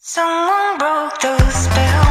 Someone broke the spell.